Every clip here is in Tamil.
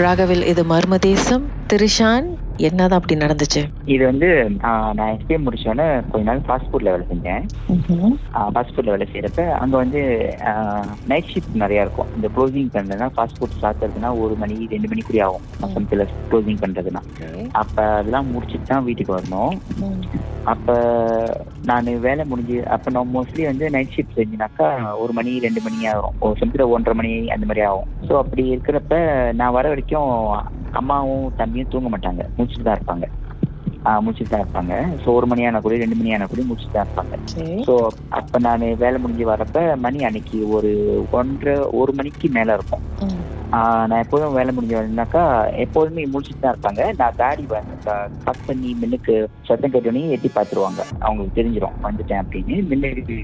ராகவில் இது மர்மதேசம். திரிஷான் என்னதான் அப்படி நடந்துச்சு? இது வந்து நான் எஸ்பிஏ முடிச்சோன்னே கொஞ்ச நாள் ஃபாஸ்ட் ஃபுட்ல வேலை செஞ்சேன். ஃபாஸ்ட் ஃபுட்ல வேலை செய்யறப்ப அங்க வந்து நைட் ஷிஃப்ட் நிறைய இருக்கும். இந்த க்ளோசிங் பண்றதுனா ஃபாஸ்ட் ஃபுட் சாப்பிட்றதுனா ஒரு மணி ரெண்டு மணி கூட ஆகும் சமயத்தில் க்ளோசிங் பண்றதுனா அப்ப அதெல்லாம் முடிச்சுட்டு தான் வீட்டுக்கு வரணும். அப்ப நான் வேலை முடிஞ்சு அப்ப நான் மோஸ்ட்லி வந்து நைட் ஷிஃப்ட் செஞ்சினாக்கா ஒரு மணி ரெண்டு மணி ஆகும் ஒரு சமயத்தில் ஒன்றரை மணி அந்த மாதிரி ஆகும். ஸோ அப்படி இருக்கிறப்ப நான் வர வரைக்கும் அம்மாவும் தம்பியும் தூங்க மாட்டாங்க. முடிச்சுட்டு தான் இருப்பாங்க. முடிச்சுட்டு தான் இருப்பாங்க. ஸோ ஒரு மணி ஆனா கூட ரெண்டு மணி ஆனா கூட முடிச்சுட்டு தான் இருப்பாங்க. ஸோ அப்ப நான் வேலை முடிஞ்சு வரப்ப மணி அன்னைக்கு ஒரு ஒன்றரை ஒரு மணிக்கு மேல இருக்கும். நான் எப்போதும் வேலை முடிஞ்சு வரேன்னாக்கா எப்போதுமே முடிச்சுட்டு தான் இருப்பாங்க. நான் காடி கட் பண்ணி மின்னுக்கு சத்தம் கேட்டோடனே எட்டி பார்த்துருவாங்க அவங்களுக்கு தெரிஞ்சிடும் வந்துட்டேன் அப்படின்னு. மின்னுக்கு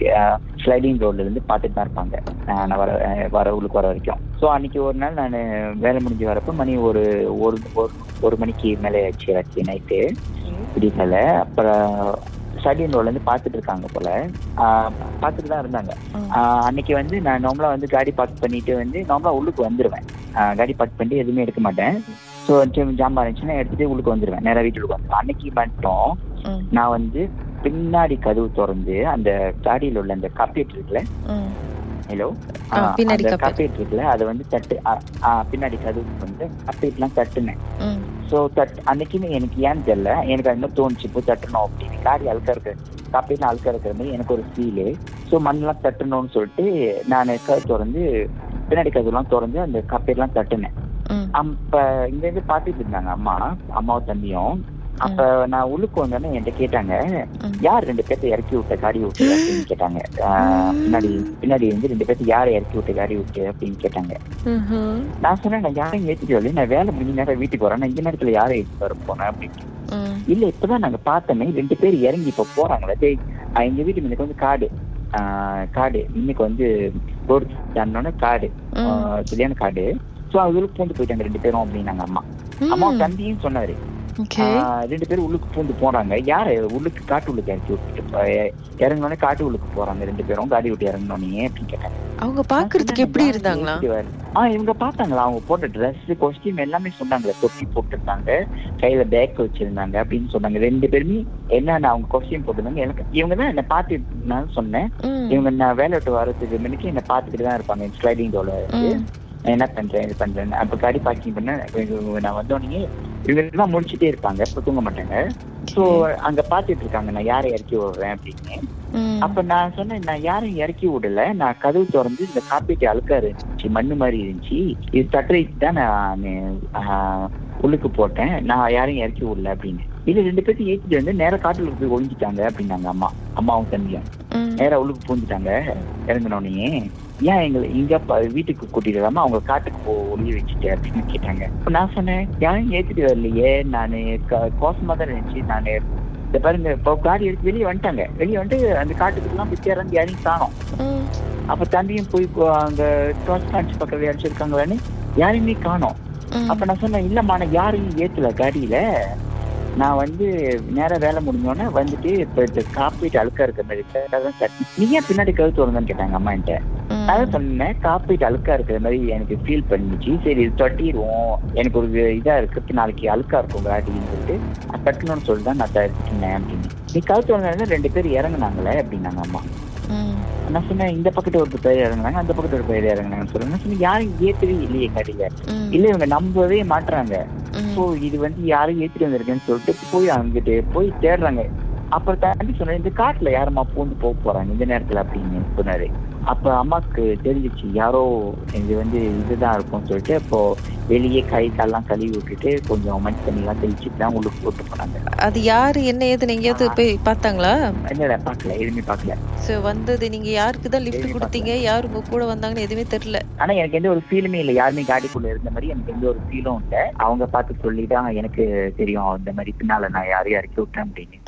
ஸ்லைடிங் ரோட்ல இருந்து பார்த்துட்டு தான் இருப்பாங்க நான் வர ஆஹ் வர உள்ளுக்கு வர வரைக்கும். ஸோ அன்னைக்கு ஒரு நாள் நான் வேலை முடிஞ்சு வரப்ப மணி ஒரு ஒரு ஒரு- மணிக்கு மேலே ஆச்சு ஆச்சு நைட்டு விடியல அப்புறம் ஸ்டடியன் ரோட்ல இருந்து பார்த்துட்டு இருக்காங்க போல. பார்த்துட்டு தான் இருந்தாங்க. அன்னைக்கு வந்து நான் நார்மலா வந்து காடி பார்க் பண்ணிட்டு வந்து நார்மலா உள்ளுக்கு வந்துருவேன். காடி பார்க் பண்ணிட்டு எதுவுமே எடுக்க மாட்டேன். ஸோ ஜாம்பா இருந்துச்சுன்னா எடுத்துட்டு உள்ளுக்கு வந்துருவேன். நேரா வீட்டுக்கு வந்துருவேன். அன்னைக்கு மட்டும் நான் வந்து பின்னாடி கதவு திறந்து அந்த காடியில் உள்ள அந்த காப்பீட் இருக்குல்ல? ஹலோ அந்த. காப்பீட் இருக்குல்ல? அதை வந்து தட்டு பின்னாடி கதவு வந்து காப்பீட்லாம் தட்டுனேன். ஸோ தட் அன்னைக்குமே எனக்கு ஏன்னு தெரியல. எனக்கு அது மாதிரி தோணுச்சு. இப்போ தட்டணும் அப்படின்னு. காடி அழுக்க இருக்க காப்பீட்லாம் அழுக்க இருக்கிற மாதிரி எனக்கு ஒரு ஃபீலு ஸோ மண்ணெல்லாம் தட்டணும்னு சொல்லிட்டு நான் கதவு திறந்து பின்னாடி கதவுலாம் திறந்து அந்த காப்பீட்லாம் தட்டுனேன். அப்ப இங்க இருந்து பாத்துட்டு இருந்தாங்க அம்மா அம்மாவும் தம்பியும். அப்ப நான் உள்ளுக்கு வந்தோடனே என்கிட்ட கேட்டாங்க யார் ரெண்டு பேர்த்த இறக்கி விட்ட காடி விட்டு? அப்படின்னு கேட்டாங்க. பின்னாடி பின்னாடி வந்து ரெண்டு பேர்த்த யாரை இறக்கி விட்ட காடி விட்டு அப்படின்னு கேட்டாங்க. நான் சொன்னேன் நான் யாரையும் ஏத்திட்டு வரல நான் வேலை முடிஞ்ச நேரம் வீட்டுக்கு வரேன் நான் இந்த நேரத்துல யாரை ஏற்றிட்டு வர போனேன் அப்படின்னு. இல்ல இப்பதான் நாங்க பார்த்தோமே ரெண்டு பேர் இறங்கி இப்ப போறாங்களே எங்க வீட்டு இன்னைக்கு வந்து காடு. காடு. இன்னைக்கு வந்து ரோடு தாண்டினோடனே காடு சரியான காடு சோ அதுல பூந்து போயிட்டாங்க ரெண்டு பேரும் அப்படின்னாங்க அம்மா. அம்மா தம்பியும் சொன்னாரு. ரெண்டு பேரும் உள்ளுக்கு பூந்து போறாங்க. யாரு? உள்ளுக்கு காட்டு உள்ளுக்கு இறக்கி விட்டுட்டு இறங்குனோடனே காட்டு உள்ளுக்கு போறாங்க ரெண்டு பேரும். காடி விட்டு இறங்கினோடனே அப்படின்னு கேட்டாங்க. அவங்க பாக்குறதுக்கு எப்படி இருந்தாங்களா. ஆ இவங்க பார்த்தாங்களா? அவங்க போட்ட ட்ரெஸ் காஸ்டியூம் எல்லாமே சொன்னாங்களே தொப்பி போட்டிருந்தாங்க. கையில பேக் வச்சிருந்தாங்க அப்படின்னு சொன்னாங்க. ரெண்டு பேருமே என்னென்ன அவங்க காஸ்டியூம் போட்டிருந்தாங்க. எனக்கு இவங்க தான் என்ன பார்த்துட்டு சொன்னேன். இவங்க நான் வேலை விட்டு வரதுக்கு முன்னாடி என்ன பார்த்துக்கிட்டு தான் இருப்பாங்க. ஸ்லைடிங் டோல என்ன பண்றேன் இது பண்றேன் அப்ப காடி பார்க்கிங் பண்ண நான் வந்தோடனே இவங்க எல்லாம் முடிச்சுட்டே இருப்பாங்க. இப்ப தூங்க மாட்டாங்க. சோ அங்க பாத்துட்டு இருக்காங்க. நான் யாரை இறக்கி விடுறேன் அப்படின்னு. அப்ப நான் சொன்னேன் நான் யாரையும் இறக்கி விடல. நான் கதவு திறந்து இந்த காப்பீட்டு அழுக்கா இருந்துச்சு மண்ணு மாதிரி இருந்துச்சு. இது தட்டுறைக்கு தான் நான் உள்ளுக்கு போட்டேன். நான் யாரையும் இறக்கி விடல அப்படின்னு. இல்ல ரெண்டு பேர்த்தையும் ஏற்றிட்டு வந்து நேரா காட்டுல போய் ஒழிஞ்சிட்டாங்க அப்படின்னாங்க அம்மா. அம்மாவும் தம்பியும். ம். நேரா உள்ளுக்கு பூந்துட்டாங்க இறங்கினோடனே ஏன் எங்களை இங்க வீட்டுக்கு கூட்டிட்டு வராம அவங்க காட்டுக்கு போ ஒளிய வச்சுட்டு அப்படின்னு கேட்டாங்க. நான் சொன்னேன் யாரும் ஏத்திட்டு வரலையே. நானு கோசமா தான் இருந்துச்சு. நானு இந்த பாருங்க இப்போ காடி எடுத்து வெளியே வந்துட்டாங்க வெளியே வந்துட்டு அந்த காட்டுக்குலாம் போய் இறந்து யாரையும் காணோம். அப்ப தம்பியும் போய் அங்க டாஸ் காட்சி பக்கத்துல அடிச்சிருக்காங்களான்னு யாரையுமே காணோம். அப்ப நான் சொன்னேன் இல்லம்மா நான் யாரையும் ஏத்தல காடியில நான் வந்து நேரா வேலை முடிஞ்சோடனே வந்துட்டு இப்ப இந்த காப்பீட்டு அழுக்கா இருக்க மாதிரி நீ ஏன் பின்னாடி கழுத்து வரணும்னு கேட்டாங்க அம்மா என்கிட்ட. அதான் சொன்னேன் காப்பீட்டு அழுக்கா இருக்கிற மாதிரி எனக்கு ஃபீல் பண்ணிச்சு. சரி இது தொட்டிடுவோம் எனக்கு ஒரு இதா இருக்கு. நாளைக்கு அழுக்கா இருக்கும் காடின்னு சொல்லிட்டு அது தட்டணும்னு சொல்லிட்டு தான் நான் தட்டினேன் அப்படின்னு. நீ கழுத்து ரெண்டு பேர் இறங்குனாங்களே அப்படின்னாங்க அம்மா. நான் சொன்னேன் இந்த பக்கத்து ஒரு பேர் இறங்குனாங்க அந்த பக்கத்து ஒரு பேர் இறங்குனாங்கன்னு சொல்லுங்க. நான் சொன்னேன் யாரும் ஏத்தவே இல்லையே கடையில. இல்ல இவங்க நம்பவே மாட்டுறாங்க. ஸோ இது வந்து யாரும் ஏத்திட்டு வந்திருக்கேன்னு சொல்லிட்டு போய் அங்கிட்டு போய் தேடுறாங்க. அப்புறம் தாண்டி சொன்னேன் இந்த காட்டுல யாரும்மா பூந்து போக போறாங்க? இந்த நேரத்துல அப்படின்னு சொன்னாரு. அப்ப அம்மாக்கு தெரிஞ்சிச்சு யாரோ இது வந்து இதுதான் இருக்கும்னு சொல்லிட்டு அப்போ வெளியே கை கால்லாம் கழுவி விட்டுட்டு கொஞ்சம் மண் தண்ணி எல்லாம் தெளிச்சுட்டு தான் உள்ளுக்கு போட்டு போனாங்க. அது யாரு என்ன ஏதுன்னு எங்கேயாவது போய் பார்த்தாங்களா? இல்ல பார்க்கல எதுவுமே பார்க்கல. சோ வந்தது நீங்க யாருக்கு தான் லிஃப்ட் கொடுத்தீங்க யார் உங்க கூட வந்தாங்கன்னு எதுவுமே தெரியல. ஆனா எனக்கு எந்த ஒரு ஃபீலுமே இல்லை. யாருமே காடிக்குள்ள இருந்த மாதிரி எனக்கு எந்த ஒரு ஃபீலும் இல்லை. அவங்க பார்த்து சொல்லிதான் எனக்கு தெரியும் இந்த மாதிரி பின்னால நான் யாரையும் இறக்கி விட்டேன் அப்படின்னு.